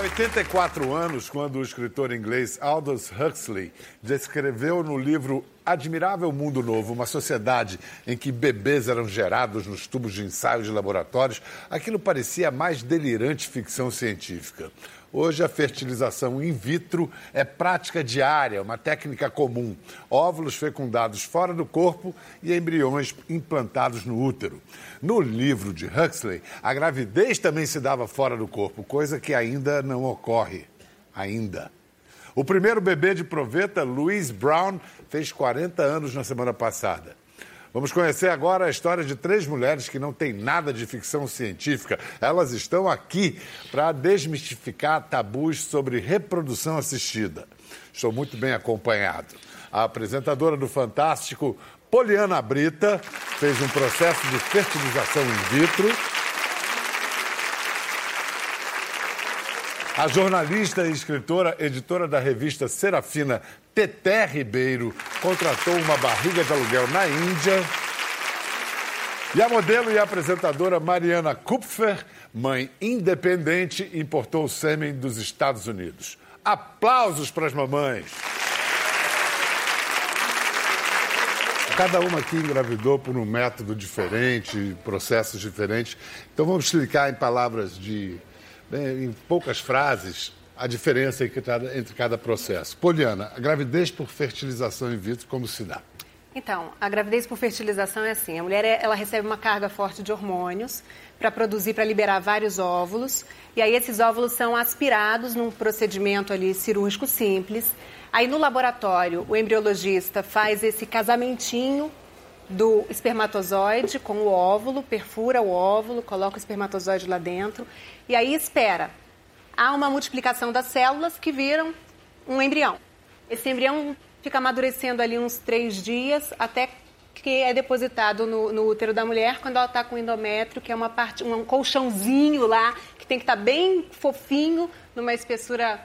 84 anos, quando o escritor inglês Aldous Huxley descreveu no livro Admirável Mundo Novo uma sociedade em que bebês eram gerados nos tubos de ensaios de laboratórios, aquilo parecia a mais delirante ficção científica. Hoje, a fertilização in vitro é prática diária, uma técnica comum. Óvulos fecundados fora do corpo e embriões implantados no útero. No livro de Huxley, a gravidez também se dava fora do corpo, coisa que ainda não ocorre. Ainda. O primeiro bebê de proveta, Louise Brown, fez 40 anos na semana passada. Vamos conhecer agora a história de três mulheres que não têm nada de ficção científica. Elas estão aqui para desmistificar tabus sobre reprodução assistida. Estou muito bem acompanhado. A apresentadora do Fantástico, Poliana Brita, fez um processo de fertilização in vitro. A jornalista e escritora, editora da revista Serafina, Teté Ribeiro, contratou uma barriga de aluguel na Índia. E a modelo e apresentadora Mariana Kupfer, mãe independente, importou o sêmen dos Estados Unidos. Aplausos para as mamães! Cada uma aqui engravidou por um método diferente, processos diferentes. Então vamos explicar em palavras de em poucas frases, a diferença entre cada, entre cada processo. Poliana, a gravidez por fertilização in vitro, como se dá? Então, a gravidez por fertilização é assim: a mulher ela recebe uma carga forte de hormônios para produzir, para liberar vários óvulos, e aí esses óvulos são aspirados num procedimento ali cirúrgico simples. Aí no laboratório, o embriologista faz esse casamentinho do espermatozoide com o óvulo, perfura o óvulo, coloca o espermatozoide lá dentro e aí espera. Há uma multiplicação das células que viram um embrião. Esse embrião fica amadurecendo ali uns três dias até que é depositado no, no útero da mulher quando ela está com endométrio, que é uma parte, um colchãozinho lá que tem que estar tá bem fofinho, numa espessura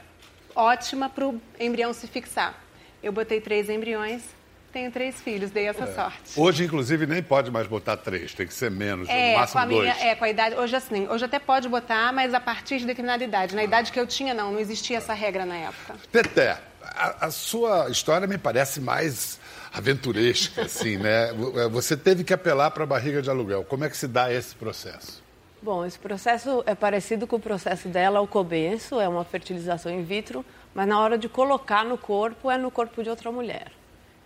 ótima para o embrião se fixar. Eu botei três embriões tenho três filhos, dei essa é. sorte. Hoje, inclusive, nem pode mais botar três, tem que ser menos, é, no máximo com a minha, dois. É, com a idade. Hoje, assim, hoje até pode botar, mas a partir de determinada idade. Na idade que eu tinha, não, não existia essa regra na época. Teté, a, a sua história me parece mais aventuresca, assim, né? Você teve que apelar para a barriga de aluguel. Como é que se dá esse processo? Bom, esse processo é parecido com o processo dela ao começo, é uma fertilização in vitro, mas na hora de colocar no corpo é no corpo de outra mulher.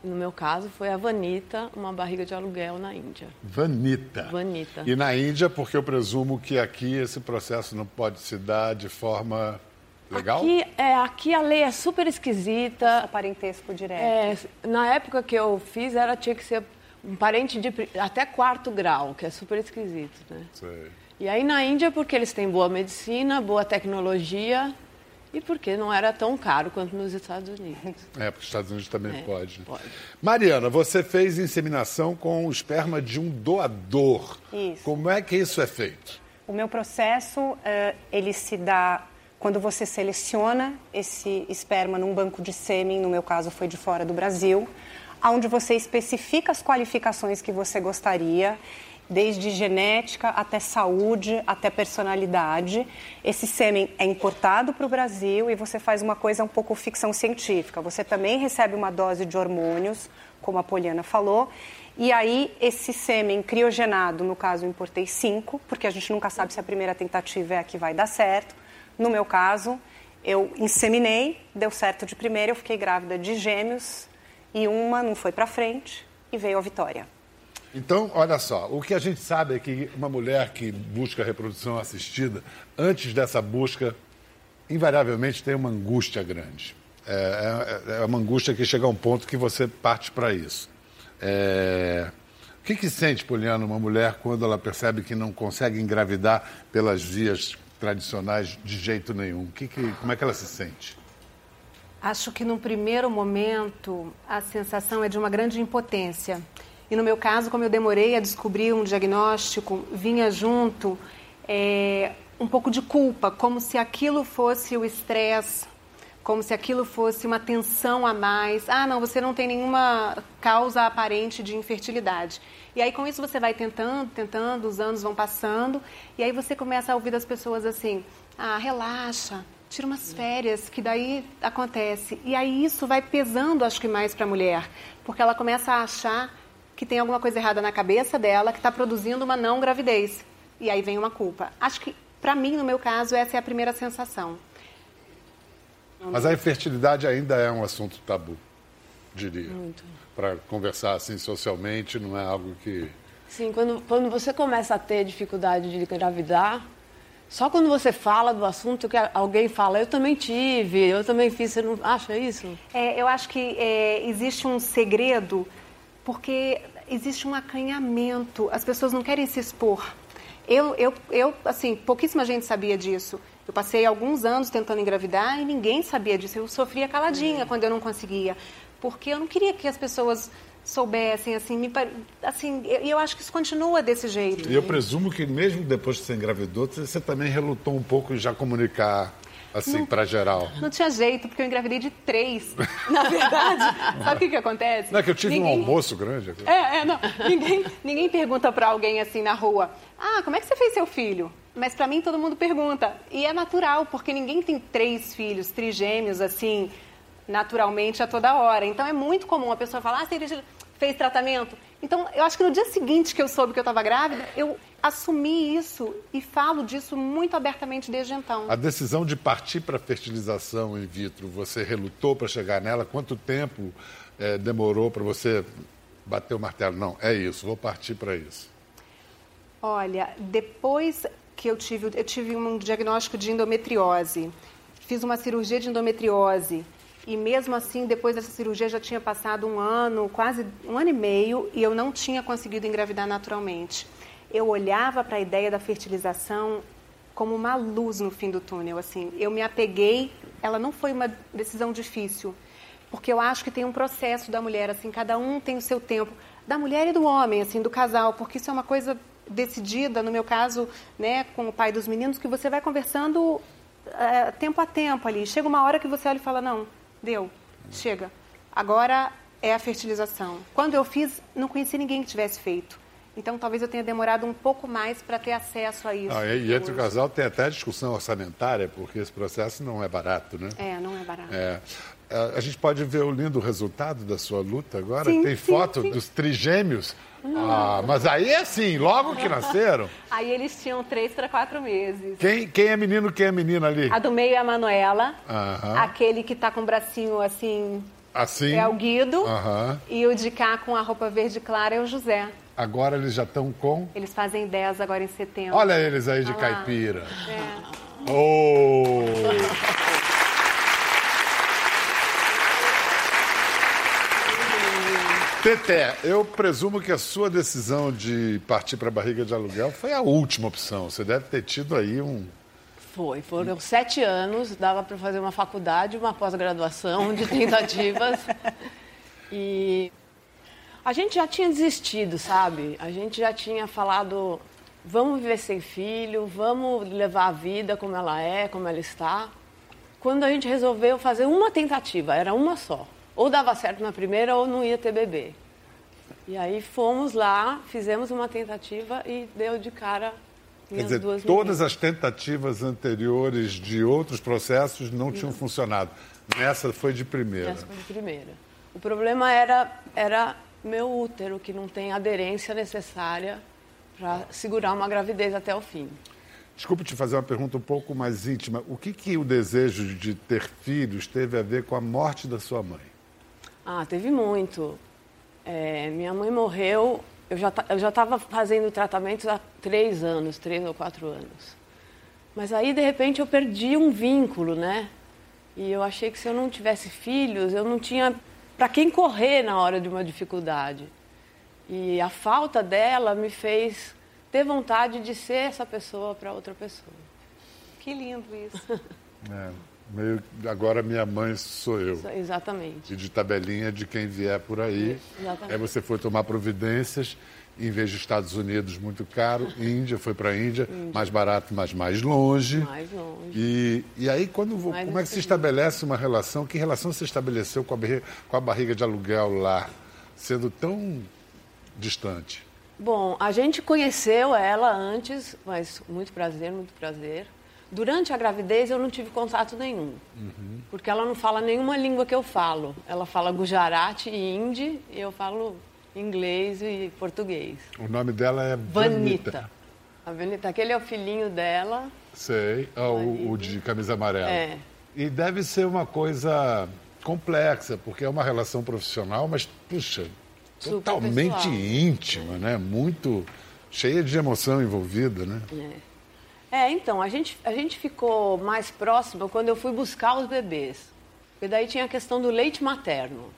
No meu caso, foi a Vanita, uma barriga de aluguel na Índia. Vanita. Vanita. E na Índia, porque eu presumo que aqui esse processo não pode se dar de forma legal? Aqui, é, aqui a lei é super esquisita. O parentesco direto. É, na época que eu fiz, era, tinha que ser um parente de até quarto grau, que é super esquisito, né? Sei. E aí na Índia, porque eles têm boa medicina, boa tecnologia, e porque não era tão caro quanto nos Estados Unidos. É, porque os Estados Unidos também é, pode. pode. Mariana, você fez inseminação com o esperma de um doador. Isso. Como é que isso é feito? O meu processo, uh, ele se dá quando você seleciona esse esperma num banco de sêmen, no meu caso foi de fora do Brasil, onde você especifica as qualificações que você gostaria desde genética até saúde, até personalidade. Esse sêmen é importado para o Brasil e você faz uma coisa um pouco ficção científica. Você também recebe uma dose de hormônios, como a Poliana falou, e aí esse sêmen criogenado, no caso eu importei cinco, porque a gente nunca sabe se a primeira tentativa é a que vai dar certo. No meu caso, eu inseminei, deu certo de primeira, eu fiquei grávida de gêmeos e uma não foi para frente e veio a vitória. Então, olha só, o que a gente sabe é que uma mulher que busca reprodução assistida, antes dessa busca, invariavelmente tem uma angústia grande. É, é, é uma angústia que chega a um ponto que você parte para isso. É... O que, que sente, Poliana, uma mulher quando ela percebe que não consegue engravidar pelas vias tradicionais de jeito nenhum? Que que, como é que ela se sente? Acho que no primeiro momento a sensação é de uma grande impotência. E no meu caso, como eu demorei a descobrir um diagnóstico, vinha junto é, um pouco de culpa, como se aquilo fosse o estresse, como se aquilo fosse uma tensão a mais. Ah, não, você não tem nenhuma causa aparente de infertilidade. E aí com isso você vai tentando, tentando, os anos vão passando, e aí você começa a ouvir das pessoas assim: ah, relaxa, tira umas férias, que daí acontece. E aí isso vai pesando, acho que mais para a mulher, porque ela começa a achar que tem alguma coisa errada na cabeça dela, que está produzindo uma não gravidez. E aí vem uma culpa. Acho que, para mim, no meu caso, essa é a primeira sensação. Mas a infertilidade ainda é um assunto tabu, diria. Muito. Para conversar assim socialmente, não é algo que. Sim, quando, quando você começa a ter dificuldade de engravidar, só quando você fala do assunto que alguém fala, eu também tive, eu também fiz, você não acha isso? É, eu acho que é, existe um segredo, porque existe um acanhamento, as pessoas não querem se expor. Eu, eu, eu, assim, pouquíssima gente sabia disso. Eu passei alguns anos tentando engravidar e ninguém sabia disso. Eu sofria caladinha quando eu não conseguia, porque eu não queria que as pessoas soubessem, assim, me, assim, eu, eu acho que isso continua desse jeito. E eu presumo que mesmo depois que você engravidou, você também relutou um pouco em já comunicar assim, para geral? Não tinha jeito, porque eu engravidei de três. Na verdade, sabe o que, que acontece? Não é que eu tive ninguém... um almoço grande. É, é, não. Ninguém, ninguém pergunta para alguém assim na rua, ah, como é que você fez seu filho? Mas para mim todo mundo pergunta. E é natural, porque ninguém tem três filhos, trigêmeos, assim, naturalmente a toda hora. Então é muito comum a pessoa falar, ah, você fez tratamento? Então, eu acho que no dia seguinte que eu soube que eu estava grávida, eu assumi isso e falo disso muito abertamente desde então. A decisão de partir para a fertilização in vitro, você relutou para chegar nela? Quanto tempo é, demorou para você bater o martelo? Não, é isso, vou partir para isso. Olha, depois que eu tive, eu tive um diagnóstico de endometriose, fiz uma cirurgia de endometriose e mesmo assim, depois dessa cirurgia, já tinha passado um ano, quase um ano e meio, e eu não tinha conseguido engravidar naturalmente. Eu olhava para a ideia da fertilização como uma luz no fim do túnel. Assim, eu me apeguei. Ela não foi uma decisão difícil, porque eu acho que tem um processo da mulher. Assim, cada um tem o seu tempo, da mulher e do homem, assim, do casal, porque isso é uma coisa decidida. No meu caso, né, com o pai dos meninos, que você vai conversando é, tempo a tempo ali. Chega uma hora que você olha e fala não Deu, chega. Agora é a fertilização. Quando eu fiz, não conheci ninguém que tivesse feito. Então, talvez eu tenha demorado um pouco mais para ter acesso a isso. Ah, e entre o casal tem até discussão orçamentária, porque esse processo não é barato, né? É, não é barato. É. A gente pode ver o lindo resultado da sua luta agora? Sim, tem sim, foto sim. dos trigêmeos? Ah, mas aí é assim, logo que nasceram. Aí eles tinham três para quatro meses. Quem, quem é menino, quem é menina ali? A do meio é a Manuela. Aquele que está com o bracinho assim. Assim? É o Guido. E o de cá com a roupa verde clara é o José. Agora eles já estão com? Eles fazem 10 agora em setembro. Olha eles aí de Olha caipira. É. Oh! Teté, eu presumo que a sua decisão de partir para a barriga de aluguel foi a última opção. Você deve ter tido aí um. Foi, foram sete anos, dava para fazer uma faculdade, uma pós-graduação de tentativas. e a gente já tinha desistido, sabe? A gente já tinha falado, vamos viver sem filho, vamos levar a vida como ela é, como ela está. Quando a gente resolveu fazer uma tentativa, era uma só ou dava certo na primeira ou não ia ter bebê. E aí fomos lá, fizemos uma tentativa e deu de cara Quer dizer, todas as tentativas anteriores de outros processos não tinham funcionado. Nessa foi de primeira. Nessa foi de primeira. O problema era, era meu útero, que não tem aderência necessária para segurar uma gravidez até o fim. Desculpe te fazer uma pergunta um pouco mais íntima. O que, que o desejo de ter filhos teve a ver com a morte da sua mãe? Ah, teve muito. É, minha mãe morreu, eu já eu já estava fazendo tratamentos há três anos, três ou quatro anos. Mas aí de repente eu perdi um vínculo, né? E eu achei que se eu não tivesse filhos, eu não tinha para quem correr na hora de uma dificuldade. E a falta dela me fez ter vontade de ser essa pessoa para outra pessoa. Que lindo isso. É. Meio, agora minha mãe sou eu. Exatamente. E de tabelinha de quem vier por aí. Exatamente. Aí você foi tomar providências, em vez de Estados Unidos muito caro, Índia foi para a Índia, Índia, mais barato, mas mais longe. Mais longe. E, e aí, quando, mais como é que se estabelece uma relação? Que relação se estabeleceu com a, barriga, com a barriga de aluguel lá, sendo tão distante? Bom, a gente conheceu ela antes, mas muito prazer, muito prazer. Durante a gravidez eu não tive contato nenhum, uhum. porque ela não fala nenhuma língua que eu falo. Ela fala Gujarati e Hindi, e eu falo inglês e português. O nome dela é Vanita. Vanita. A Vanita, aquele é o filhinho dela. Sei, ah, o, o, de camisa amarela. É. E deve ser uma coisa complexa, porque é uma relação profissional, mas, puxa, Super totalmente pessoal. íntima, né? Muito cheia de emoção envolvida, né? É. É, então, a gente, a gente ficou mais próximo quando eu fui buscar os bebês. Porque daí tinha a questão do leite materno.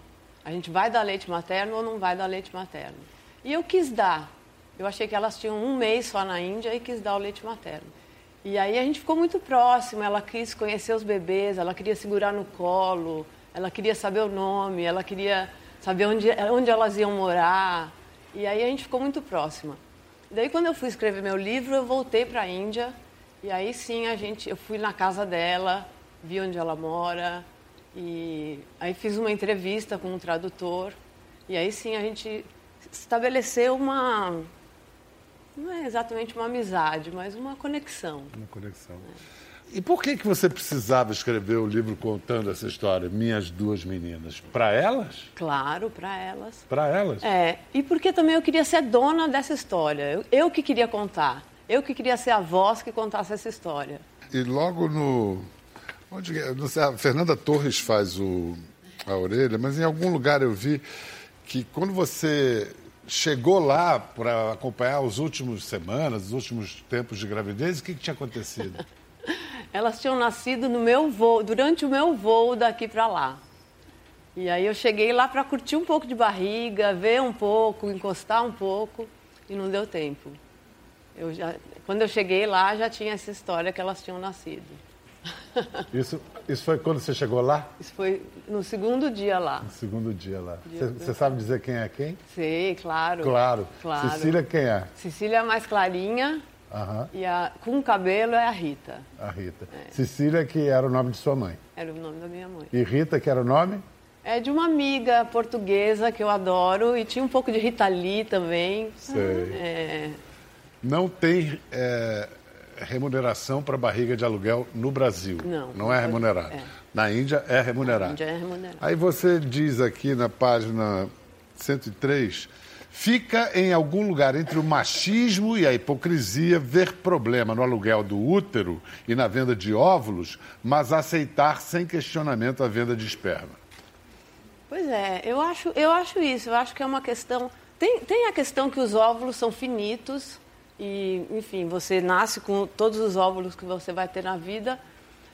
A gente vai dar leite materno ou não vai dar leite materno? E eu quis dar. Eu achei que elas tinham um mês só na Índia e quis dar o leite materno. E aí a gente ficou muito próximo. Ela quis conhecer os bebês, ela queria segurar no colo, ela queria saber o nome, ela queria saber onde, onde elas iam morar. E aí a gente ficou muito próxima. Daí quando eu fui escrever meu livro, eu voltei para a Índia e aí sim a gente, eu fui na casa dela, vi onde ela mora e aí fiz uma entrevista com um tradutor e aí sim a gente estabeleceu uma não é exatamente uma amizade, mas uma conexão. Uma conexão. É. E por que, que você precisava escrever o livro contando essa história, Minhas Duas Meninas? Para elas? Claro, para elas. Para elas? É. E porque também eu queria ser dona dessa história. Eu, eu, que queria contar. Eu que queria ser a voz que contasse essa história. E logo no. Onde, é? não sei, a Fernanda Torres faz o, a orelha, mas em algum lugar eu vi que quando você chegou lá para acompanhar os últimos semanas, os últimos tempos de gravidez, o que, que tinha acontecido? Elas tinham nascido no meu voo, durante o meu voo daqui para lá. E aí eu cheguei lá para curtir um pouco de barriga, ver um pouco, encostar um pouco, e não deu tempo. Eu já, quando eu cheguei lá, já tinha essa história que elas tinham nascido. Isso, isso foi quando você chegou lá? Isso foi no segundo dia lá. No segundo dia lá. Você sabe dizer quem é quem? Sei, claro. Claro. claro. Cecília quem é? Cecília é mais clarinha, Uhum. E a, com cabelo é a Rita. A Rita. É. Cecília, que era o nome de sua mãe. Era o nome da minha mãe. E Rita, que era o nome? É de uma amiga portuguesa que eu adoro e tinha um pouco de Rita Lee também. Sei. É... Não tem é, remuneração para barriga de aluguel no Brasil. Não. Não é remunerado. É. Na Índia é remunerado. Na Índia é remunerado. Aí você diz aqui na página 103 Fica em algum lugar entre o machismo e a hipocrisia ver problema no aluguel do útero e na venda de óvulos, mas aceitar sem questionamento a venda de esperma. Pois é, eu acho, eu acho isso. Eu acho que é uma questão. Tem, tem a questão que os óvulos são finitos e, enfim, você nasce com todos os óvulos que você vai ter na vida.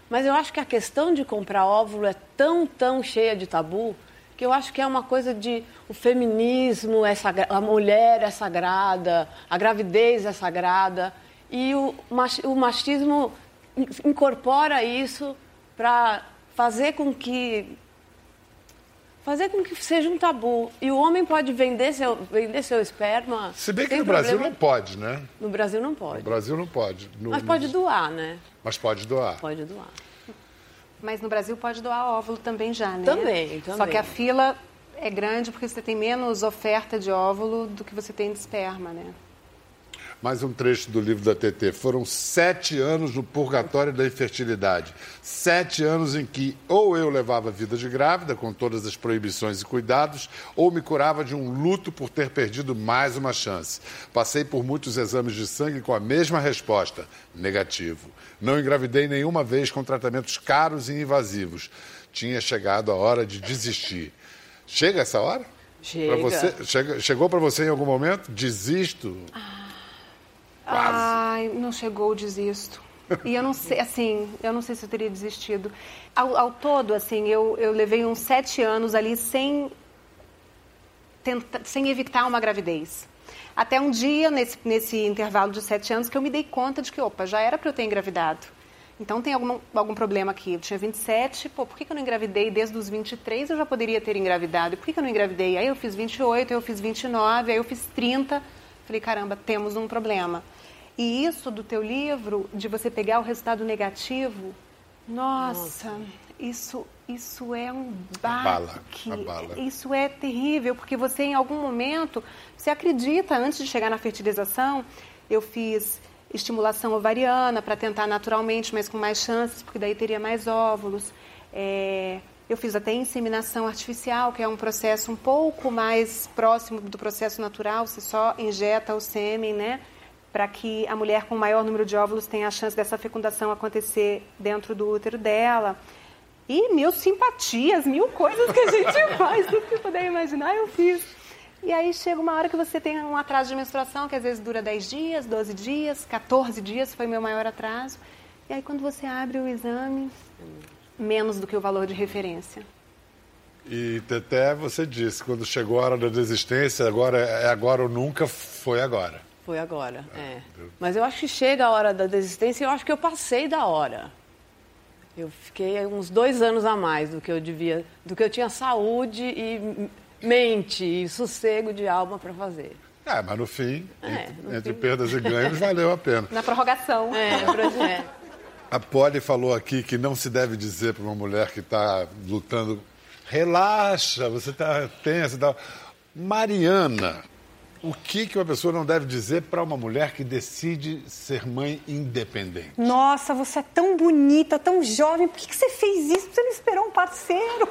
Mas eu acho que a questão de comprar óvulo é tão, tão cheia de tabu que eu acho que é uma coisa de o feminismo, é a mulher é sagrada, a gravidez é sagrada, e o, o machismo incorpora isso para fazer com que fazer com que seja um tabu. E o homem pode vender seu, vender seu esperma. Se bem que no problema. Brasil não pode, né? No Brasil não pode. No Brasil não pode. No, Mas pode doar, né? Mas pode doar. Pode doar. Mas no Brasil pode doar óvulo também já, né? Também, também. Só que a fila é grande porque você tem menos oferta de óvulo do que você tem de esperma, né? Mais um trecho do livro da TT. Foram sete anos no purgatório da infertilidade. Sete anos em que ou eu levava vida de grávida, com todas as proibições e cuidados, ou me curava de um luto por ter perdido mais uma chance. Passei por muitos exames de sangue com a mesma resposta: negativo. Não engravidei nenhuma vez com tratamentos caros e invasivos. Tinha chegado a hora de desistir. Chega essa hora? Chega. Você, chega chegou para você em algum momento? Desisto? Ah. Quase. Ai, não chegou o desisto. E eu não sei, assim, eu não sei se eu teria desistido. Ao, ao todo, assim, eu, eu levei uns sete anos ali sem, tenta, sem evitar uma gravidez. Até um dia, nesse, nesse intervalo de sete anos, que eu me dei conta de que, opa, já era para eu ter engravidado. Então tem algum, algum problema aqui. Eu tinha 27, pô, por que, que eu não engravidei desde os 23? Eu já poderia ter engravidado. Por que, que eu não engravidei? Aí eu fiz 28, aí eu fiz 29, aí eu fiz 30. Falei, caramba, temos um problema. E isso do teu livro, de você pegar o resultado negativo, nossa, nossa. isso isso é um baque. Abala, Isso é terrível, porque você em algum momento, você acredita, antes de chegar na fertilização, eu fiz estimulação ovariana para tentar naturalmente, mas com mais chances, porque daí teria mais óvulos. É, eu fiz até inseminação artificial, que é um processo um pouco mais próximo do processo natural, você só injeta o sêmen, né? Para que a mulher com maior número de óvulos tenha a chance dessa fecundação acontecer dentro do útero dela. E mil simpatias, mil coisas que a gente faz, tudo que puder imaginar, eu fiz. E aí chega uma hora que você tem um atraso de menstruação, que às vezes dura 10 dias, 12 dias, 14 dias, foi meu maior atraso. E aí quando você abre o exame, menos do que o valor de referência. E Teté, você disse, quando chegou a hora da desistência, agora é agora ou nunca, foi agora. Foi agora, ah, é. Mas eu acho que chega a hora da desistência e eu acho que eu passei da hora. Eu fiquei uns dois anos a mais do que eu devia, do que eu tinha saúde e mente e sossego de alma para fazer. É, mas no fim, é, entre, no entre fim... perdas e ganhos, valeu a pena. Na prorrogação. É, é. A Polly falou aqui que não se deve dizer para uma mulher que está lutando, relaxa, você está tensa e tal. Mariana, o que, que uma pessoa não deve dizer para uma mulher que decide ser mãe independente? Nossa, você é tão bonita, tão jovem, por que, que você fez isso? Você não esperou um parceiro?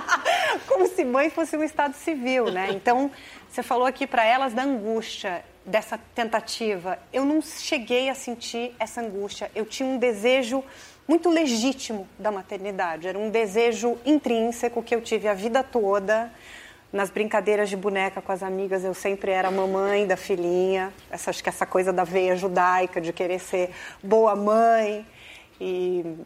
Como se mãe fosse um estado civil, né? Então, você falou aqui para elas da angústia dessa tentativa, eu não cheguei a sentir essa angústia. Eu tinha um desejo muito legítimo da maternidade. Era um desejo intrínseco que eu tive a vida toda. Nas brincadeiras de boneca com as amigas, eu sempre era mamãe da filhinha. Essa, acho que essa coisa da veia judaica, de querer ser boa mãe. E,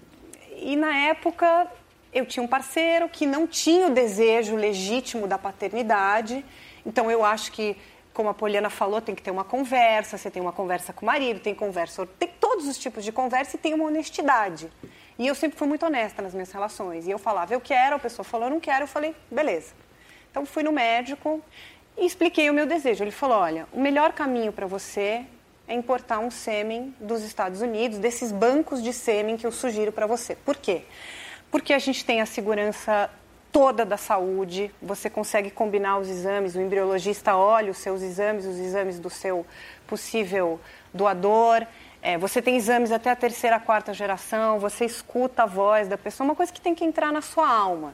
e na época, eu tinha um parceiro que não tinha o desejo legítimo da paternidade. Então, eu acho que como a Poliana falou, tem que ter uma conversa, você tem uma conversa com o marido, tem conversa, tem todos os tipos de conversa e tem uma honestidade. E eu sempre fui muito honesta nas minhas relações. E eu falava, eu quero, a pessoa falou, eu não quero, eu falei, beleza. Então fui no médico e expliquei o meu desejo. Ele falou, olha, o melhor caminho para você é importar um sêmen dos Estados Unidos, desses bancos de sêmen que eu sugiro para você. Por quê? Porque a gente tem a segurança toda da saúde, você consegue combinar os exames, o embriologista olha os seus exames, os exames do seu possível doador, é, você tem exames até a terceira, quarta geração, você escuta a voz da pessoa, uma coisa que tem que entrar na sua alma.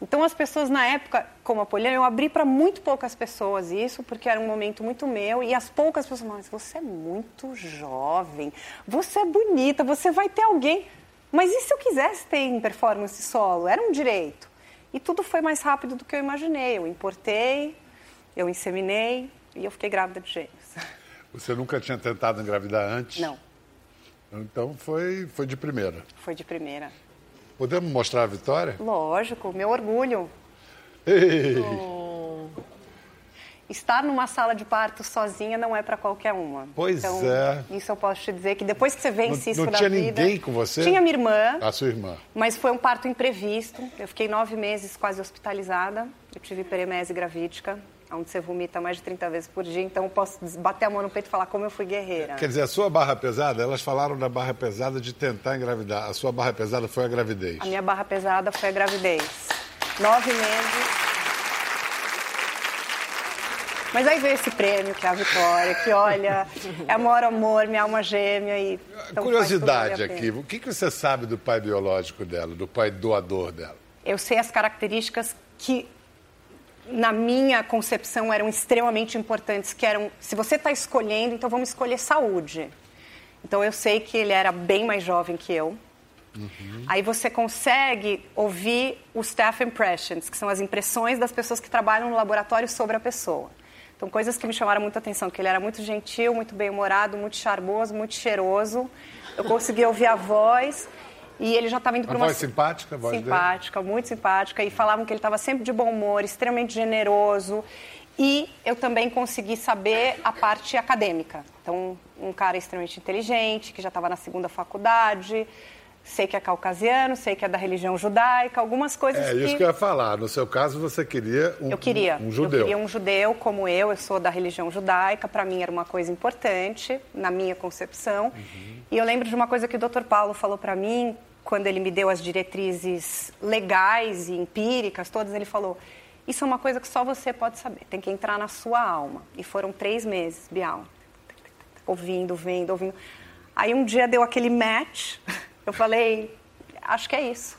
Então, as pessoas na época, como a Poliana, eu abri para muito poucas pessoas isso, porque era um momento muito meu, e as poucas pessoas falavam, mas você é muito jovem, você é bonita, você vai ter alguém. Mas e se eu quisesse ter em performance solo? Era um direito. E tudo foi mais rápido do que eu imaginei. Eu importei, eu inseminei e eu fiquei grávida de gêmeos. Você nunca tinha tentado engravidar antes? Não. Então foi, foi de primeira? Foi de primeira. Podemos mostrar a vitória? Lógico, meu orgulho. Ei. Oh estar numa sala de parto sozinha não é para qualquer uma. Pois então, é. Isso eu posso te dizer que depois que você vence não, isso não na vida... Não tinha ninguém com você? Tinha minha irmã. A sua irmã. Mas foi um parto imprevisto. Eu fiquei nove meses quase hospitalizada. Eu tive peremese gravídica, onde você vomita mais de 30 vezes por dia. Então eu posso bater a mão no peito e falar como eu fui guerreira. Quer dizer, a sua barra pesada, elas falaram da barra pesada de tentar engravidar. A sua barra pesada foi a gravidez. A minha barra pesada foi a gravidez. Nove meses mas aí veio esse prêmio, que é a vitória, que olha, é amor, amor, minha alma gêmea. E, então Curiosidade aqui, o que, que você sabe do pai biológico dela, do pai doador dela? Eu sei as características que, na minha concepção, eram extremamente importantes, que eram, se você está escolhendo, então vamos escolher saúde. Então eu sei que ele era bem mais jovem que eu. Uhum. Aí você consegue ouvir os staff impressions, que são as impressões das pessoas que trabalham no laboratório sobre a pessoa. Então, coisas que me chamaram muita atenção, que ele era muito gentil, muito bem-humorado, muito charmoso, muito cheiroso. Eu conseguia ouvir a voz e ele já estava indo para uma... voz simpática? Voz simpática, dele. muito simpática. E falavam que ele estava sempre de bom humor, extremamente generoso. E eu também consegui saber a parte acadêmica. Então, um cara extremamente inteligente, que já estava na segunda faculdade, sei que é caucasiano, sei que é da religião judaica, algumas coisas é, que... Isso que eu ia falar. No seu caso, você queria um, eu queria, um, um judeu. Eu queria um judeu como eu, eu sou da religião judaica, para mim era uma coisa importante, na minha concepção. Uhum. E eu lembro de uma coisa que o Dr. Paulo falou para mim, quando ele me deu as diretrizes legais e empíricas todas, ele falou... Isso é uma coisa que só você pode saber, tem que entrar na sua alma. E foram três meses, Bial. ouvindo, vendo, ouvindo. Aí um dia deu aquele match, eu falei, acho que é isso.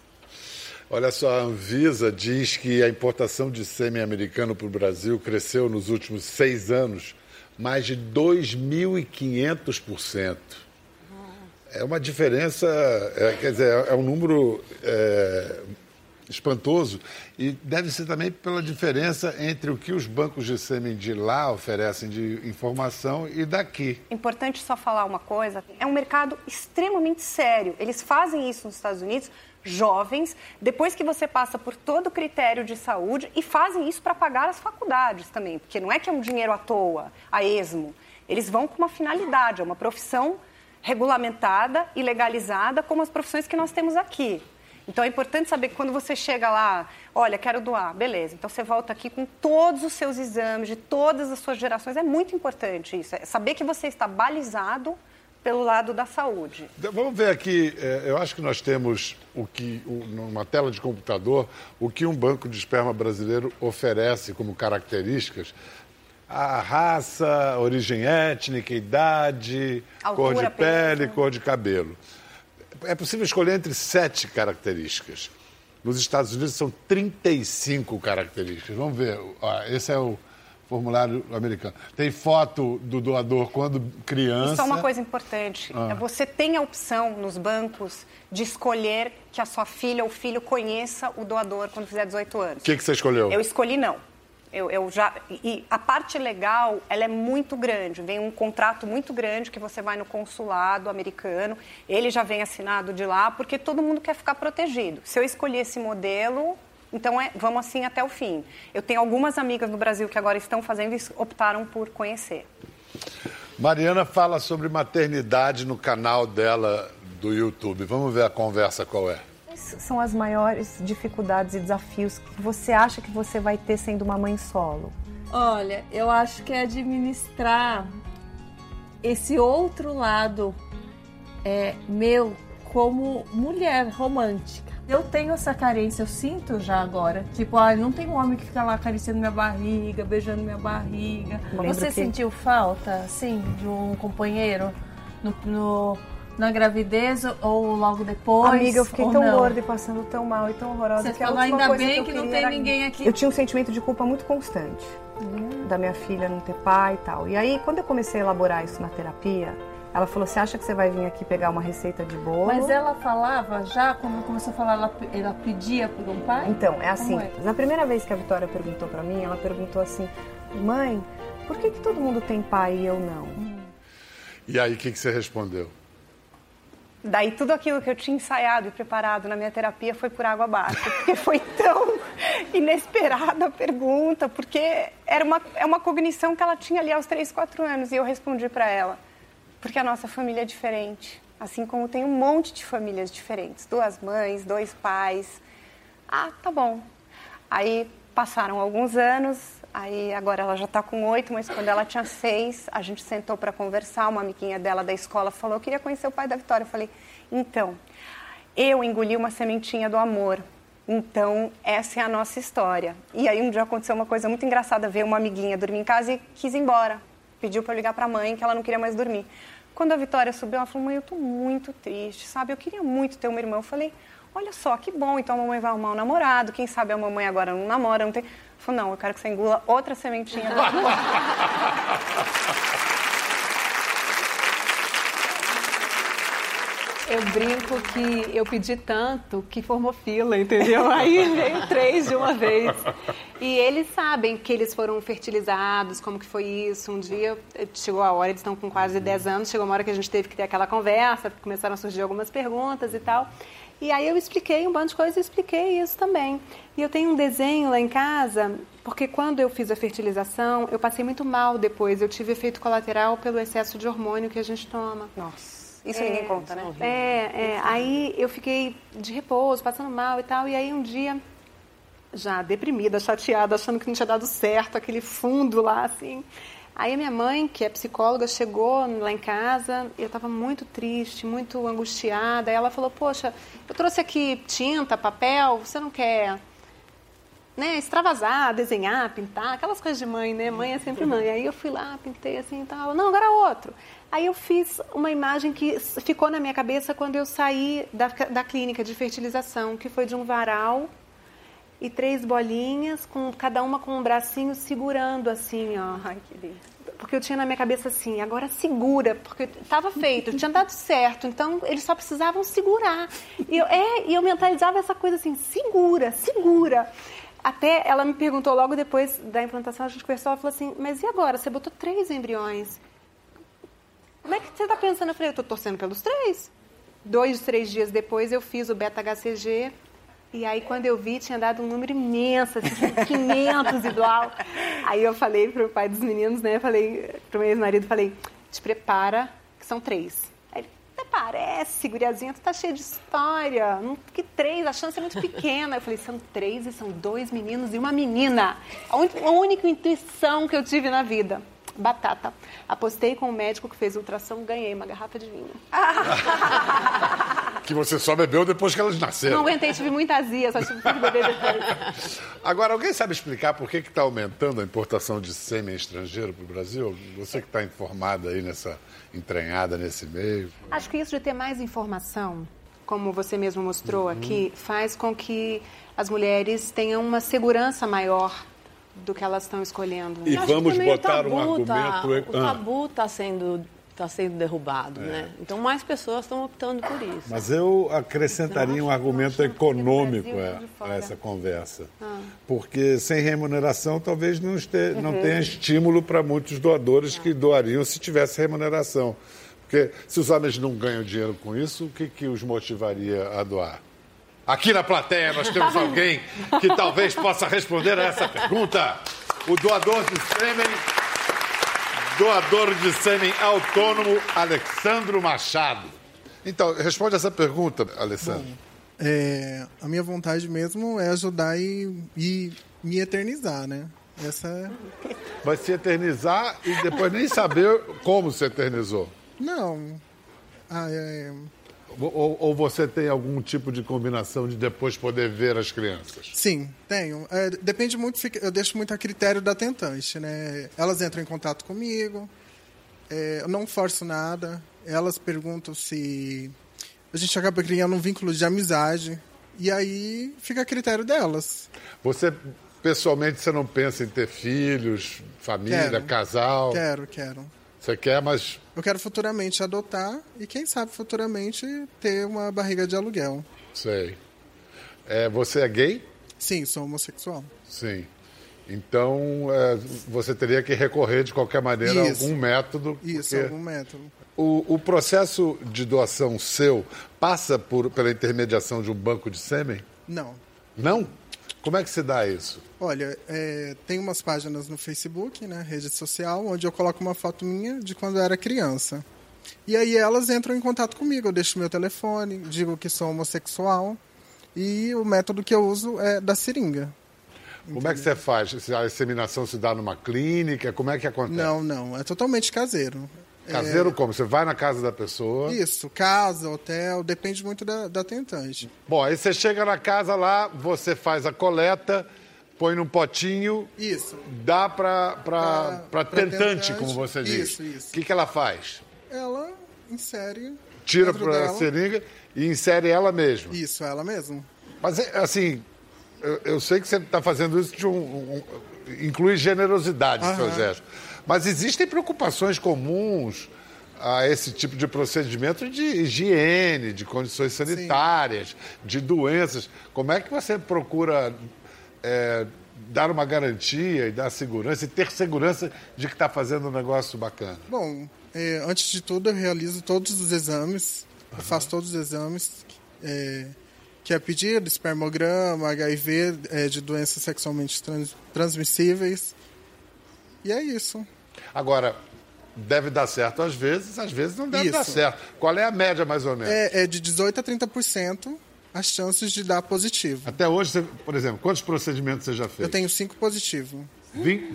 Olha só, a Anvisa diz que a importação de sêmen americano para o Brasil cresceu nos últimos seis anos mais de 2.500%. É uma diferença, é, quer dizer, é um número é, espantoso e deve ser também pela diferença entre o que os bancos de sêmen de lá oferecem de informação e daqui. Importante só falar uma coisa: é um mercado extremamente sério. Eles fazem isso nos Estados Unidos, jovens, depois que você passa por todo o critério de saúde e fazem isso para pagar as faculdades também, porque não é que é um dinheiro à toa, a esmo. Eles vão com uma finalidade, é uma profissão regulamentada e legalizada como as profissões que nós temos aqui. Então é importante saber que quando você chega lá, olha, quero doar, beleza. Então você volta aqui com todos os seus exames de todas as suas gerações. É muito importante isso. É saber que você está balizado pelo lado da saúde. Então, vamos ver aqui, é, eu acho que nós temos o que, numa tela de computador, o que um banco de esperma brasileiro oferece como características. A raça, origem étnica, idade, Altura, cor de pele, peso. cor de cabelo é possível escolher entre sete características. Nos Estados Unidos são 35 características. Vamos ver, esse é o formulário americano. Tem foto do doador quando criança. Isso é uma coisa importante. Ah. Você tem a opção nos bancos de escolher que a sua filha ou filho conheça o doador quando fizer 18 anos. O que, que você escolheu? Eu escolhi não. Eu, eu, já e a parte legal ela é muito grande. Vem um contrato muito grande que você vai no consulado americano. Ele já vem assinado de lá porque todo mundo quer ficar protegido. Se eu escolher esse modelo então é, vamos assim até o fim. Eu tenho algumas amigas no Brasil que agora estão fazendo e optaram por conhecer. Mariana fala sobre maternidade no canal dela do YouTube. Vamos ver a conversa qual é são as maiores dificuldades e desafios que você acha que você vai ter sendo uma mãe solo? Olha, eu acho que é administrar esse outro lado é, meu como mulher romântica. Eu tenho essa carência, eu sinto já agora. Tipo, ah, não tem um homem que fica lá acariciando minha barriga, beijando minha barriga. Você que... sentiu falta, assim, de um companheiro no, no na gravidez ou logo depois? Amiga, eu fiquei tão não? gorda e passando tão mal e tão horrosa. Você que falou, ainda bem que, que não tem ninguém aqui. Eu tinha um sentimento de culpa muito constante. Uhum. Da minha filha não ter pai e tal. E aí, quando eu comecei a elaborar isso na terapia, ela falou: Você acha que você vai vir aqui pegar uma receita de bolo? Mas ela falava já, quando começou a falar, ela, ela pedia por um pai? Então, é assim: é? na primeira vez que a Vitória perguntou para mim, ela perguntou assim: Mãe, por que, que todo mundo tem pai e eu não? E aí, o que, que você respondeu? Daí tudo aquilo que eu tinha ensaiado e preparado na minha terapia foi por água abaixo, porque foi tão inesperada a pergunta, porque era uma, é uma cognição que ela tinha ali aos 3, 4 anos, e eu respondi para ela, porque a nossa família é diferente, assim como tem um monte de famílias diferentes, duas mães, dois pais. Ah, tá bom. Aí passaram alguns anos, Aí agora ela já está com oito, mas quando ela tinha seis, a gente sentou para conversar. Uma amiguinha dela da escola falou: Eu queria conhecer o pai da Vitória. Eu falei: Então, eu engoli uma sementinha do amor. Então, essa é a nossa história. E aí um dia aconteceu uma coisa muito engraçada: ver uma amiguinha dormir em casa e quis ir embora. Pediu para eu ligar para a mãe que ela não queria mais dormir. Quando a Vitória subiu, ela falou: Mãe, eu estou muito triste, sabe? Eu queria muito ter uma irmã. Eu falei: Olha só, que bom, então a mamãe vai arrumar um namorado. Quem sabe a mamãe agora não namora, não tem. Falei, não, eu quero que você engula outra sementinha. Eu brinco que eu pedi tanto que formou fila, entendeu? Aí veio três de uma vez. E eles sabem que eles foram fertilizados, como que foi isso. Um dia chegou a hora, eles estão com quase 10 anos, chegou uma hora que a gente teve que ter aquela conversa, começaram a surgir algumas perguntas e tal. E aí eu expliquei um bando de coisas e expliquei isso também. E eu tenho um desenho lá em casa, porque quando eu fiz a fertilização, eu passei muito mal depois. Eu tive efeito colateral pelo excesso de hormônio que a gente toma. Nossa, isso é, ninguém conta, né? É, é, aí eu fiquei de repouso, passando mal e tal. E aí um dia, já deprimida, chateada, achando que não tinha dado certo, aquele fundo lá, assim. Aí a minha mãe, que é psicóloga, chegou lá em casa eu estava muito triste, muito angustiada. Ela falou: Poxa, eu trouxe aqui tinta, papel, você não quer né, extravasar, desenhar, pintar, aquelas coisas de mãe, né? Mãe é sempre mãe. Aí eu fui lá, pintei assim e tal. Não, agora outro. Aí eu fiz uma imagem que ficou na minha cabeça quando eu saí da, da clínica de fertilização, que foi de um varal e três bolinhas, com cada uma com um bracinho segurando assim, ó. Ai, que lindo. Porque eu tinha na minha cabeça assim, agora segura, porque estava feito, tinha dado certo, então eles só precisavam segurar. E eu, é, e eu mentalizava essa coisa assim, segura, segura. Até ela me perguntou logo depois da implantação, a gente conversou, ela falou assim, mas e agora? Você botou três embriões. Como é que você está pensando? Eu falei, eu estou torcendo pelos três. Dois, três dias depois eu fiz o beta-HCG, e aí, quando eu vi, tinha dado um número imenso, assim, 500 igual. Aí eu falei pro pai dos meninos, né? Falei pro meu ex-marido, falei, te prepara, que são três. Aí ele, até parece, guriazinha, tu tá cheio de história. Não, que três, a chance é muito pequena. Eu falei, são três e são dois meninos e uma menina. A, un... a única intuição que eu tive na vida batata. Apostei com o médico que fez ultrassom, ganhei uma garrafa de vinho. que você só bebeu depois que elas nasceram. Não aguentei, tive muita azia, só tive que beber depois. Agora, alguém sabe explicar por que está aumentando a importação de sêmen estrangeiro para o Brasil? Você que está informada aí nessa entranhada nesse meio. Acho que isso de ter mais informação, como você mesmo mostrou uhum. aqui, faz com que as mulheres tenham uma segurança maior do que elas estão escolhendo. E vamos botar um argumento. Tá, o tabu está sendo está sendo derrubado, é. né? Então mais pessoas estão optando por isso. Mas eu acrescentaria um argumento econômico a, essa conversa, ah. porque sem remuneração talvez não, este, não uhum. tenha estímulo para muitos doadores que doariam se tivesse remuneração, porque se os homens não ganham dinheiro com isso, o que, que os motivaria a doar? Aqui na plateia nós temos alguém que talvez possa responder a essa pergunta. O doador de sêmen, doador de sêmen autônomo, Alexandro Machado. Então, responde essa pergunta, Alessandro. Bom, é, a minha vontade mesmo é ajudar e, e me eternizar, né? Essa é... Vai se eternizar e depois nem saber como se eternizou. Não. Ah, é, ou, ou, você tem algum tipo de combinação de depois poder ver as crianças? Sim, tenho. É, depende muito, eu deixo muito a critério da tentante, né? Elas entram em contato comigo, é, eu não forço nada, elas perguntam se a gente acaba criando um vínculo de amizade e aí fica a critério delas. Você pessoalmente você não pensa em ter filhos, família, quero, casal? Quero, quero. Você quer, mas. Eu quero futuramente adotar e, quem sabe, futuramente ter uma barriga de aluguel. Sei. É, você é gay? Sim, sou homossexual. Sim. Então, é, você teria que recorrer de qualquer maneira Isso. a algum método. Isso, algum método. O, o, processo de doação seu passa por, pela intermediação de um banco de sêmen? Não. Não? Como é que se dá isso? Olha, é, tem umas páginas no Facebook, né, rede social, onde eu coloco uma foto minha de quando eu era criança. E aí elas entram em contato comigo, eu deixo meu telefone, digo que sou homossexual e o método que eu uso é da seringa. Como Entendeu? é que você faz? A inseminação se dá numa clínica? Como é que acontece? Não, não. É totalmente caseiro. Caseiro é... como? Você vai na casa da pessoa? Isso, casa, hotel, depende muito da, da tentante. Bom, aí você chega na casa lá, você faz a coleta, põe num potinho. Isso. Dá para tentante, tentante, como você diz. Isso, isso. O que, que ela faz? Ela insere. Tira para a seringa e insere ela mesma. Isso, ela mesma. Mas, assim, eu, eu sei que você está fazendo isso de um, um, inclui generosidade, seu gesto. Mas existem preocupações comuns a esse tipo de procedimento de higiene, de condições sanitárias, Sim. de doenças. Como é que você procura é, dar uma garantia e dar segurança e ter segurança de que está fazendo um negócio bacana? Bom, é, antes de tudo eu realizo todos os exames, uhum. faço todos os exames é, que é pedido, espermograma, HIV, é, de doenças sexualmente trans, transmissíveis. E é isso. Agora, deve dar certo às vezes, às vezes não deve Isso. dar certo. Qual é a média, mais ou menos? É, é de 18% a 30% as chances de dar positivo. Até hoje, você, por exemplo, quantos procedimentos você já fez? Eu tenho cinco positivos.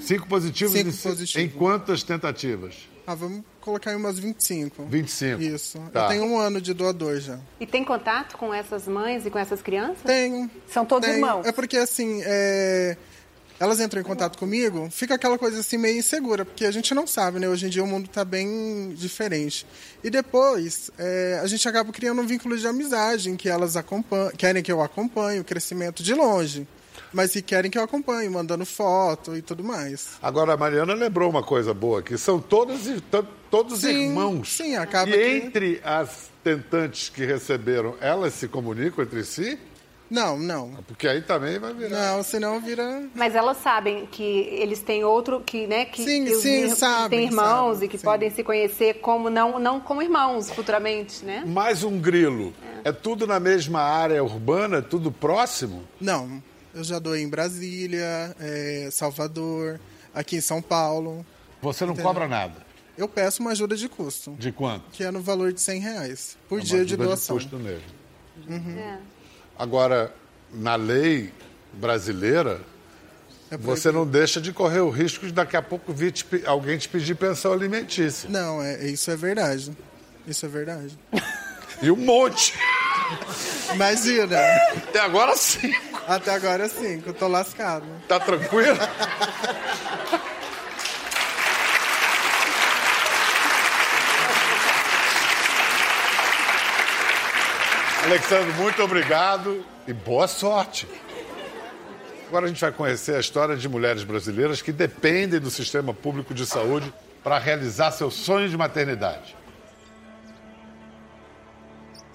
cinco positivos? Cinco positivos. Em quantas tentativas? Ah, vamos colocar em umas 25. 25. Isso. Tá. Eu tenho um ano de doador já. E tem contato com essas mães e com essas crianças? Tenho. São todos tenho. irmãos? É porque, assim, é elas entram em contato comigo, fica aquela coisa assim meio insegura, porque a gente não sabe, né? Hoje em dia o mundo está bem diferente. E depois, é, a gente acaba criando um vínculo de amizade, em que elas querem que eu acompanhe o crescimento de longe mas que querem que eu acompanhe, mandando foto e tudo mais. Agora, a Mariana lembrou uma coisa boa, que são todos, todos sim, irmãos. Sim, acaba E que... entre as tentantes que receberam, elas se comunicam entre si? Não, não. Porque aí também vai virar. Não, senão vira. Mas elas sabem que eles têm outro que, né, que, sim, que sim, os, sabem, têm irmãos sabem, e que sim. podem se conhecer como não, não como irmãos futuramente, né? Mais um grilo. É. é tudo na mesma área urbana, é tudo próximo? Não. Eu já doei em Brasília, é, Salvador, aqui em São Paulo. Você não entendeu? cobra nada? Eu peço uma ajuda de custo. De quanto? Que é no valor de 100 reais por é dia de doação. De custo mesmo. Uhum. É. Agora, na lei brasileira, é você não deixa de correr o risco de daqui a pouco vir te, alguém te pedir pensão alimentícia. Não, é, isso é verdade. Isso é verdade. e um monte. Imagina. Até agora sim. Até agora sim, que eu tô lascado. Tá tranquilo? Alexandre, muito obrigado e boa sorte. Agora a gente vai conhecer a história de mulheres brasileiras que dependem do sistema público de saúde para realizar seu sonho de maternidade.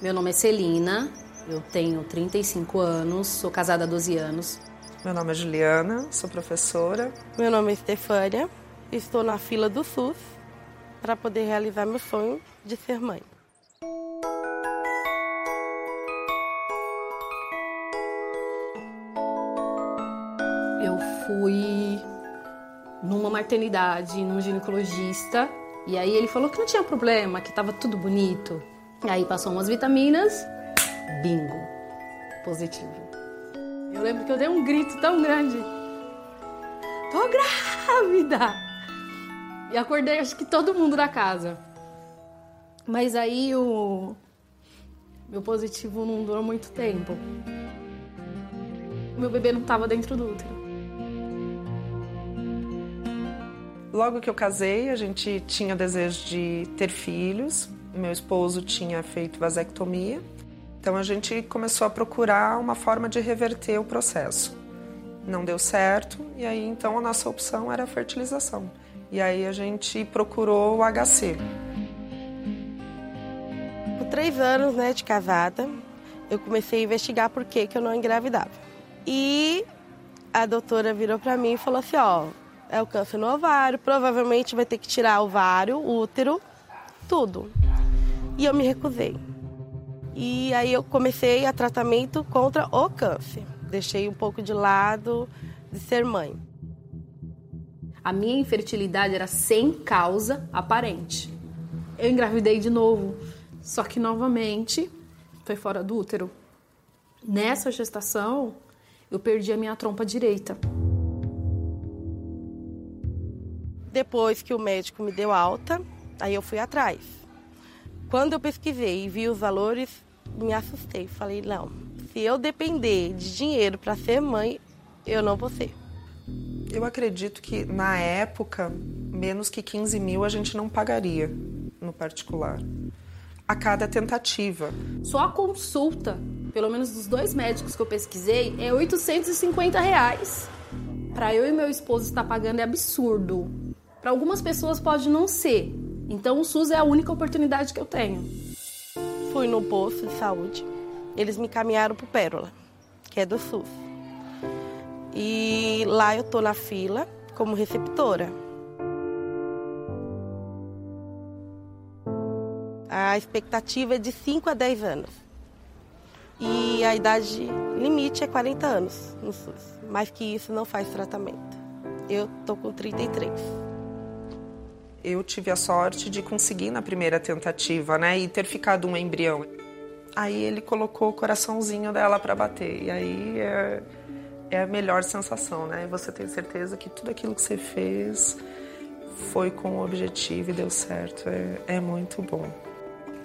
Meu nome é Celina, eu tenho 35 anos, sou casada há 12 anos. Meu nome é Juliana, sou professora. Meu nome é Stefânia, estou na fila do SUS para poder realizar meu sonho de ser mãe. Fui numa maternidade, num ginecologista, e aí ele falou que não tinha problema, que estava tudo bonito. E aí passou umas vitaminas, bingo, positivo. Eu lembro que eu dei um grito tão grande. Tô grávida! E acordei acho que todo mundo da casa. Mas aí o meu positivo não durou muito tempo. Meu bebê não estava dentro do útero. Logo que eu casei, a gente tinha desejo de ter filhos. Meu esposo tinha feito vasectomia. Então a gente começou a procurar uma forma de reverter o processo. Não deu certo e aí então a nossa opção era a fertilização. E aí a gente procurou o HC. Por três anos né, de casada, eu comecei a investigar por que, que eu não engravidava. E a doutora virou para mim e falou assim, ó, é o câncer no ovário, provavelmente vai ter que tirar ovário, útero, tudo. E eu me recusei. E aí eu comecei a tratamento contra o câncer. Deixei um pouco de lado de ser mãe. A minha infertilidade era sem causa aparente. Eu engravidei de novo, só que novamente foi fora do útero. Nessa gestação, eu perdi a minha trompa direita. Depois que o médico me deu alta, aí eu fui atrás. Quando eu pesquisei e vi os valores, me assustei. Falei, não, se eu depender de dinheiro para ser mãe, eu não vou ser. Eu acredito que na época, menos que 15 mil a gente não pagaria no particular. A cada tentativa. Só a consulta, pelo menos dos dois médicos que eu pesquisei, é 850 reais. Para eu e meu esposo estar pagando é absurdo. Para algumas pessoas pode não ser. Então o SUS é a única oportunidade que eu tenho fui no posto de saúde, eles me caminharam para o Pérola, que é do SUS. E lá eu tô na fila como receptora. A expectativa é de 5 a 10 anos. E a idade limite é 40 anos no SUS. Mais que isso não faz tratamento. Eu tô com 33 eu tive a sorte de conseguir na primeira tentativa, né? E ter ficado um embrião. Aí ele colocou o coraçãozinho dela para bater. E aí é, é, a melhor sensação, né? Você tem certeza que tudo aquilo que você fez foi com o objetivo e deu certo. É, é muito bom.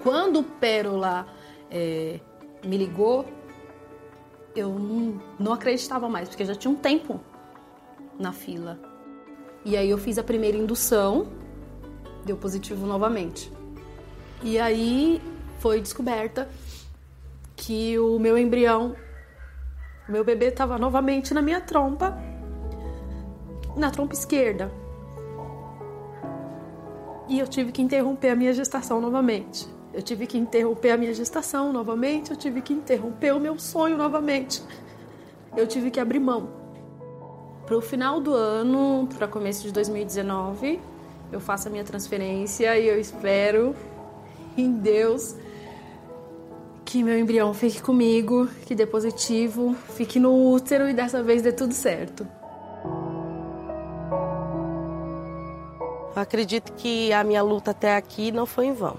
Quando o Pérola é, me ligou, eu não, não acreditava mais, porque já tinha um tempo na fila. E aí eu fiz a primeira indução, deu positivo novamente. E aí foi descoberta que o meu embrião, o meu bebê estava novamente na minha trompa, na trompa esquerda. E eu tive que interromper a minha gestação novamente. Eu tive que interromper a minha gestação novamente, eu tive que interromper o meu sonho novamente. Eu tive que abrir mão. Para o final do ano, para começo de 2019, eu faço a minha transferência e eu espero em Deus que meu embrião fique comigo, que dê positivo, fique no útero e dessa vez dê tudo certo. Eu acredito que a minha luta até aqui não foi em vão.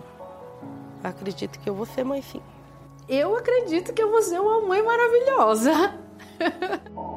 Eu acredito que eu vou ser mãe sim. Eu acredito que eu vou ser uma mãe maravilhosa.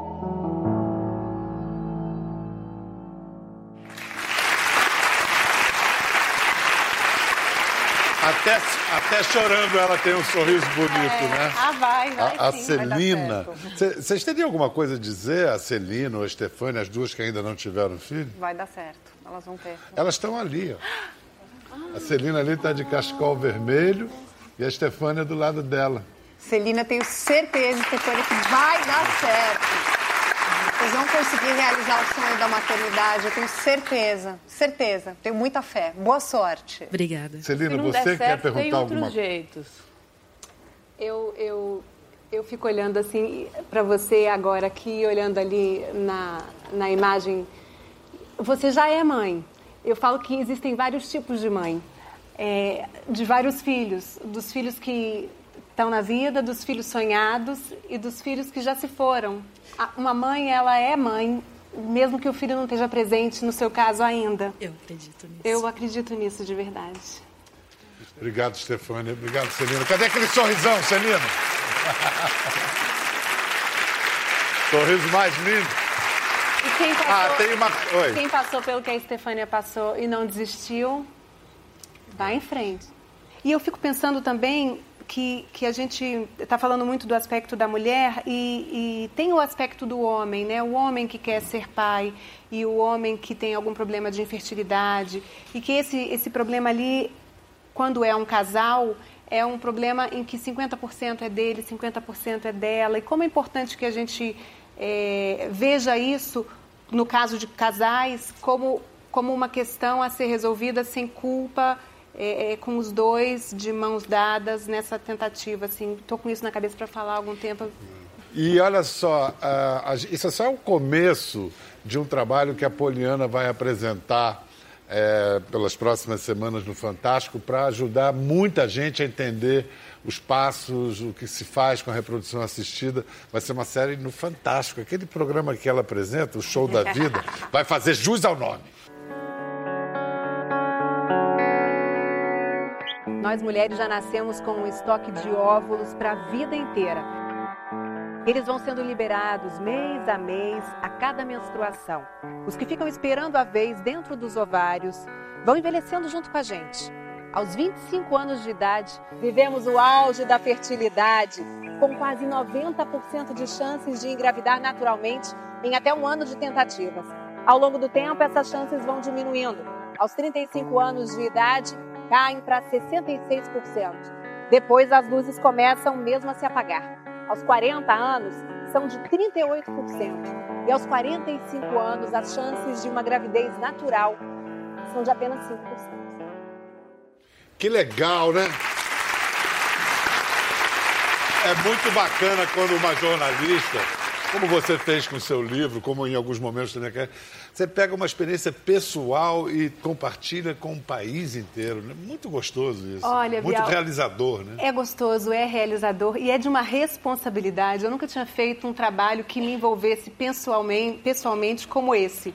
Até, até chorando ela tem um sorriso bonito, é. né? Ah, vai, vai A, a sim, Celina. Vocês teriam alguma coisa a dizer, a Celina ou a Stefania, as duas que ainda não tiveram filho? Vai dar certo, elas vão ter. Elas estão ali, ó. A Celina ali está de cascol vermelho e a Stefania do lado dela. Celina, tenho certeza, Stefania, que vai dar certo. Vocês vão conseguir realizar o sonho da maternidade, eu tenho certeza. Certeza. Tenho muita fé. Boa sorte. Obrigada. Celina, você certo, quer perguntar tem outros alguma jeitos. Eu, eu, eu fico olhando assim para você agora aqui, olhando ali na, na imagem. Você já é mãe. Eu falo que existem vários tipos de mãe. É, de vários filhos. Dos filhos que estão na vida, dos filhos sonhados e dos filhos que já se foram. Uma mãe, ela é mãe, mesmo que o filho não esteja presente, no seu caso ainda. Eu acredito nisso. Eu acredito nisso de verdade. Obrigado, Stefania. Obrigado, Celina. Cadê aquele sorrisão, Celina? Sorriso mais lindo. E quem passou, ah, tem uma... Oi. quem passou pelo que a Stefania passou e não desistiu, vai em frente. E eu fico pensando também que, que a gente está falando muito do aspecto da mulher e, e, tem o aspecto do homem, né? O homem que quer ser pai e o homem que tem algum problema de infertilidade e que esse, esse problema ali, quando é um casal, é um problema em que 50% é dele, 50% é dela. E como é importante que a gente é, veja isso, no caso de casais, como, como uma questão a ser resolvida sem culpa, é, é, com os dois de mãos dadas nessa tentativa. Assim, estou com isso na cabeça para falar há algum tempo. E olha só, uh, isso é só o começo de um trabalho que a Poliana vai apresentar é, pelas próximas semanas no Fantástico para ajudar muita gente a entender os passos, o que se faz com a reprodução assistida. Vai ser uma série no Fantástico. Aquele programa que ela apresenta, o Show da Vida, vai fazer jus ao nome. Nós mulheres já nascemos com um estoque de óvulos para a vida inteira. Eles vão sendo liberados mês a mês, a cada menstruação. Os que ficam esperando a vez dentro dos ovários vão envelhecendo junto com a gente. Aos 25 anos de idade, vivemos o auge da fertilidade, com quase 90% de chances de engravidar naturalmente em até um ano de tentativas. Ao longo do tempo, essas chances vão diminuindo. Aos 35 anos de idade, caem para 66%. Depois, as luzes começam mesmo a se apagar. Aos 40 anos, são de 38%. E aos 45 anos, as chances de uma gravidez natural são de apenas 5%. Que legal, né? É muito bacana quando uma jornalista como você fez com o seu livro, como em alguns momentos também você pega uma experiência pessoal e compartilha com o país inteiro. Né? Muito gostoso isso. Olha, Muito Bial, realizador, né? É gostoso, é realizador e é de uma responsabilidade. Eu nunca tinha feito um trabalho que me envolvesse pessoalmente, pessoalmente como esse.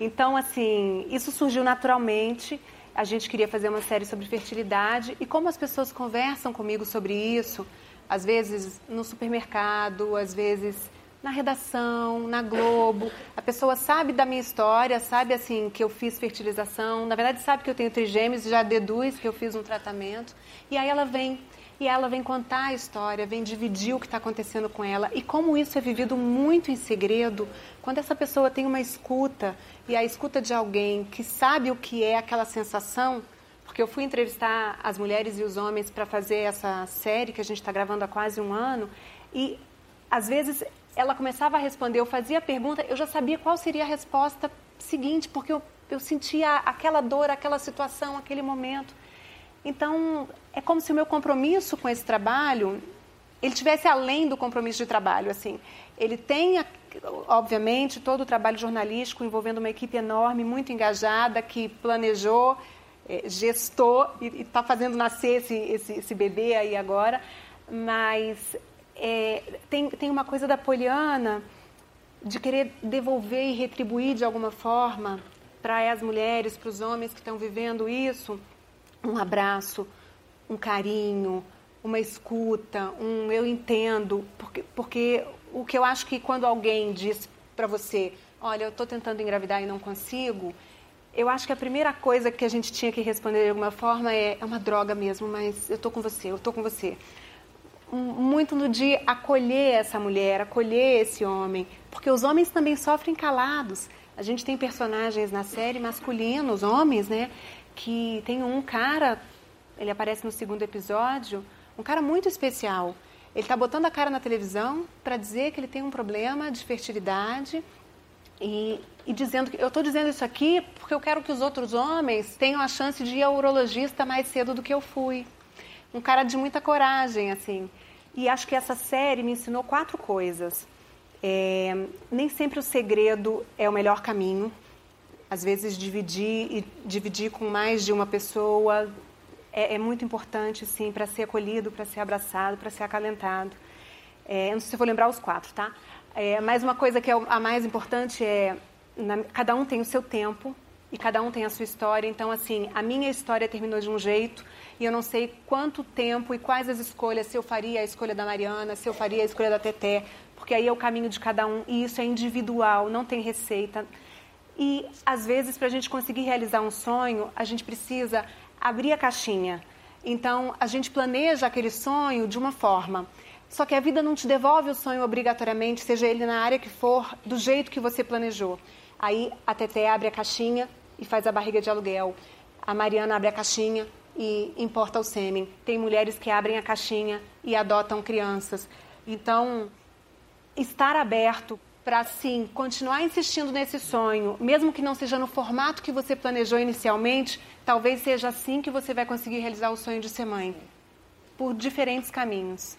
Então, assim, isso surgiu naturalmente. A gente queria fazer uma série sobre fertilidade e como as pessoas conversam comigo sobre isso, às vezes no supermercado, às vezes na redação, na Globo. A pessoa sabe da minha história, sabe assim que eu fiz fertilização, na verdade sabe que eu tenho trigêmeos, já deduz que eu fiz um tratamento. E aí ela vem e ela vem contar a história, vem dividir o que está acontecendo com ela. E como isso é vivido muito em segredo, quando essa pessoa tem uma escuta e a escuta de alguém que sabe o que é aquela sensação, porque eu fui entrevistar as mulheres e os homens para fazer essa série que a gente está gravando há quase um ano e às vezes ela começava a responder, eu fazia a pergunta, eu já sabia qual seria a resposta seguinte, porque eu, eu sentia aquela dor, aquela situação, aquele momento. Então, é como se o meu compromisso com esse trabalho, ele tivesse além do compromisso de trabalho, assim. Ele tem, obviamente, todo o trabalho jornalístico envolvendo uma equipe enorme, muito engajada, que planejou, é, gestou e está fazendo nascer esse, esse, esse bebê aí agora, mas é, tem, tem uma coisa da Poliana de querer devolver e retribuir de alguma forma para as mulheres, para os homens que estão vivendo isso, um abraço, um carinho, uma escuta, um eu entendo, porque, porque o que eu acho que quando alguém diz para você, olha, eu estou tentando engravidar e não consigo, eu acho que a primeira coisa que a gente tinha que responder de alguma forma é, é uma droga mesmo, mas eu estou com você, eu estou com você muito no de acolher essa mulher, acolher esse homem, porque os homens também sofrem calados. A gente tem personagens na série masculinos, homens, né? Que tem um cara, ele aparece no segundo episódio, um cara muito especial. Ele está botando a cara na televisão para dizer que ele tem um problema de fertilidade e, e dizendo que eu estou dizendo isso aqui porque eu quero que os outros homens tenham a chance de ir ao urologista mais cedo do que eu fui. Um cara de muita coragem, assim. E acho que essa série me ensinou quatro coisas. É, nem sempre o segredo é o melhor caminho. Às vezes dividir e dividir com mais de uma pessoa é, é muito importante, sim, para ser acolhido, para ser abraçado, para ser acalentado. É, não sei se eu vou lembrar os quatro, tá? É, mas uma coisa que é a mais importante é na, cada um tem o seu tempo e cada um tem a sua história. Então, assim, a minha história terminou de um jeito e eu não sei quanto tempo e quais as escolhas, se eu faria a escolha da Mariana, se eu faria a escolha da Teté, porque aí é o caminho de cada um e isso é individual, não tem receita. E, às vezes, para a gente conseguir realizar um sonho, a gente precisa abrir a caixinha. Então, a gente planeja aquele sonho de uma forma. Só que a vida não te devolve o sonho obrigatoriamente, seja ele na área que for, do jeito que você planejou. Aí a Teté abre a caixinha e faz a barriga de aluguel. A Mariana abre a caixinha e importa o sêmen. Tem mulheres que abrem a caixinha e adotam crianças. Então, estar aberto para sim continuar insistindo nesse sonho, mesmo que não seja no formato que você planejou inicialmente, talvez seja assim que você vai conseguir realizar o sonho de ser mãe, por diferentes caminhos.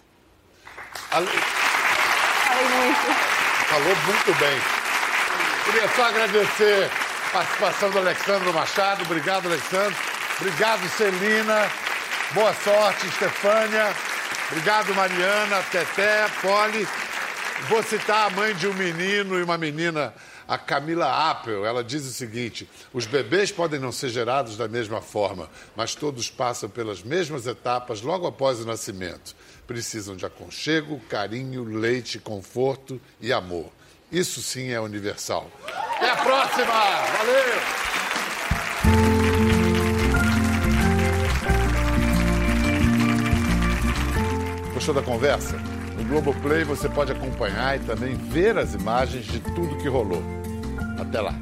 Ale... Falei muito. Falou muito bem. Queria só agradecer participação do Alexandre Machado. Obrigado, Alexandre. Obrigado, Celina. Boa sorte, Estefânia. Obrigado, Mariana, Teté, Poli. Vou citar a mãe de um menino e uma menina, a Camila Appel. Ela diz o seguinte: os bebês podem não ser gerados da mesma forma, mas todos passam pelas mesmas etapas logo após o nascimento. Precisam de aconchego, carinho, leite, conforto e amor. Isso sim é universal. Até a próxima! Valeu! Gostou da conversa? No Globoplay você pode acompanhar e também ver as imagens de tudo que rolou. Até lá!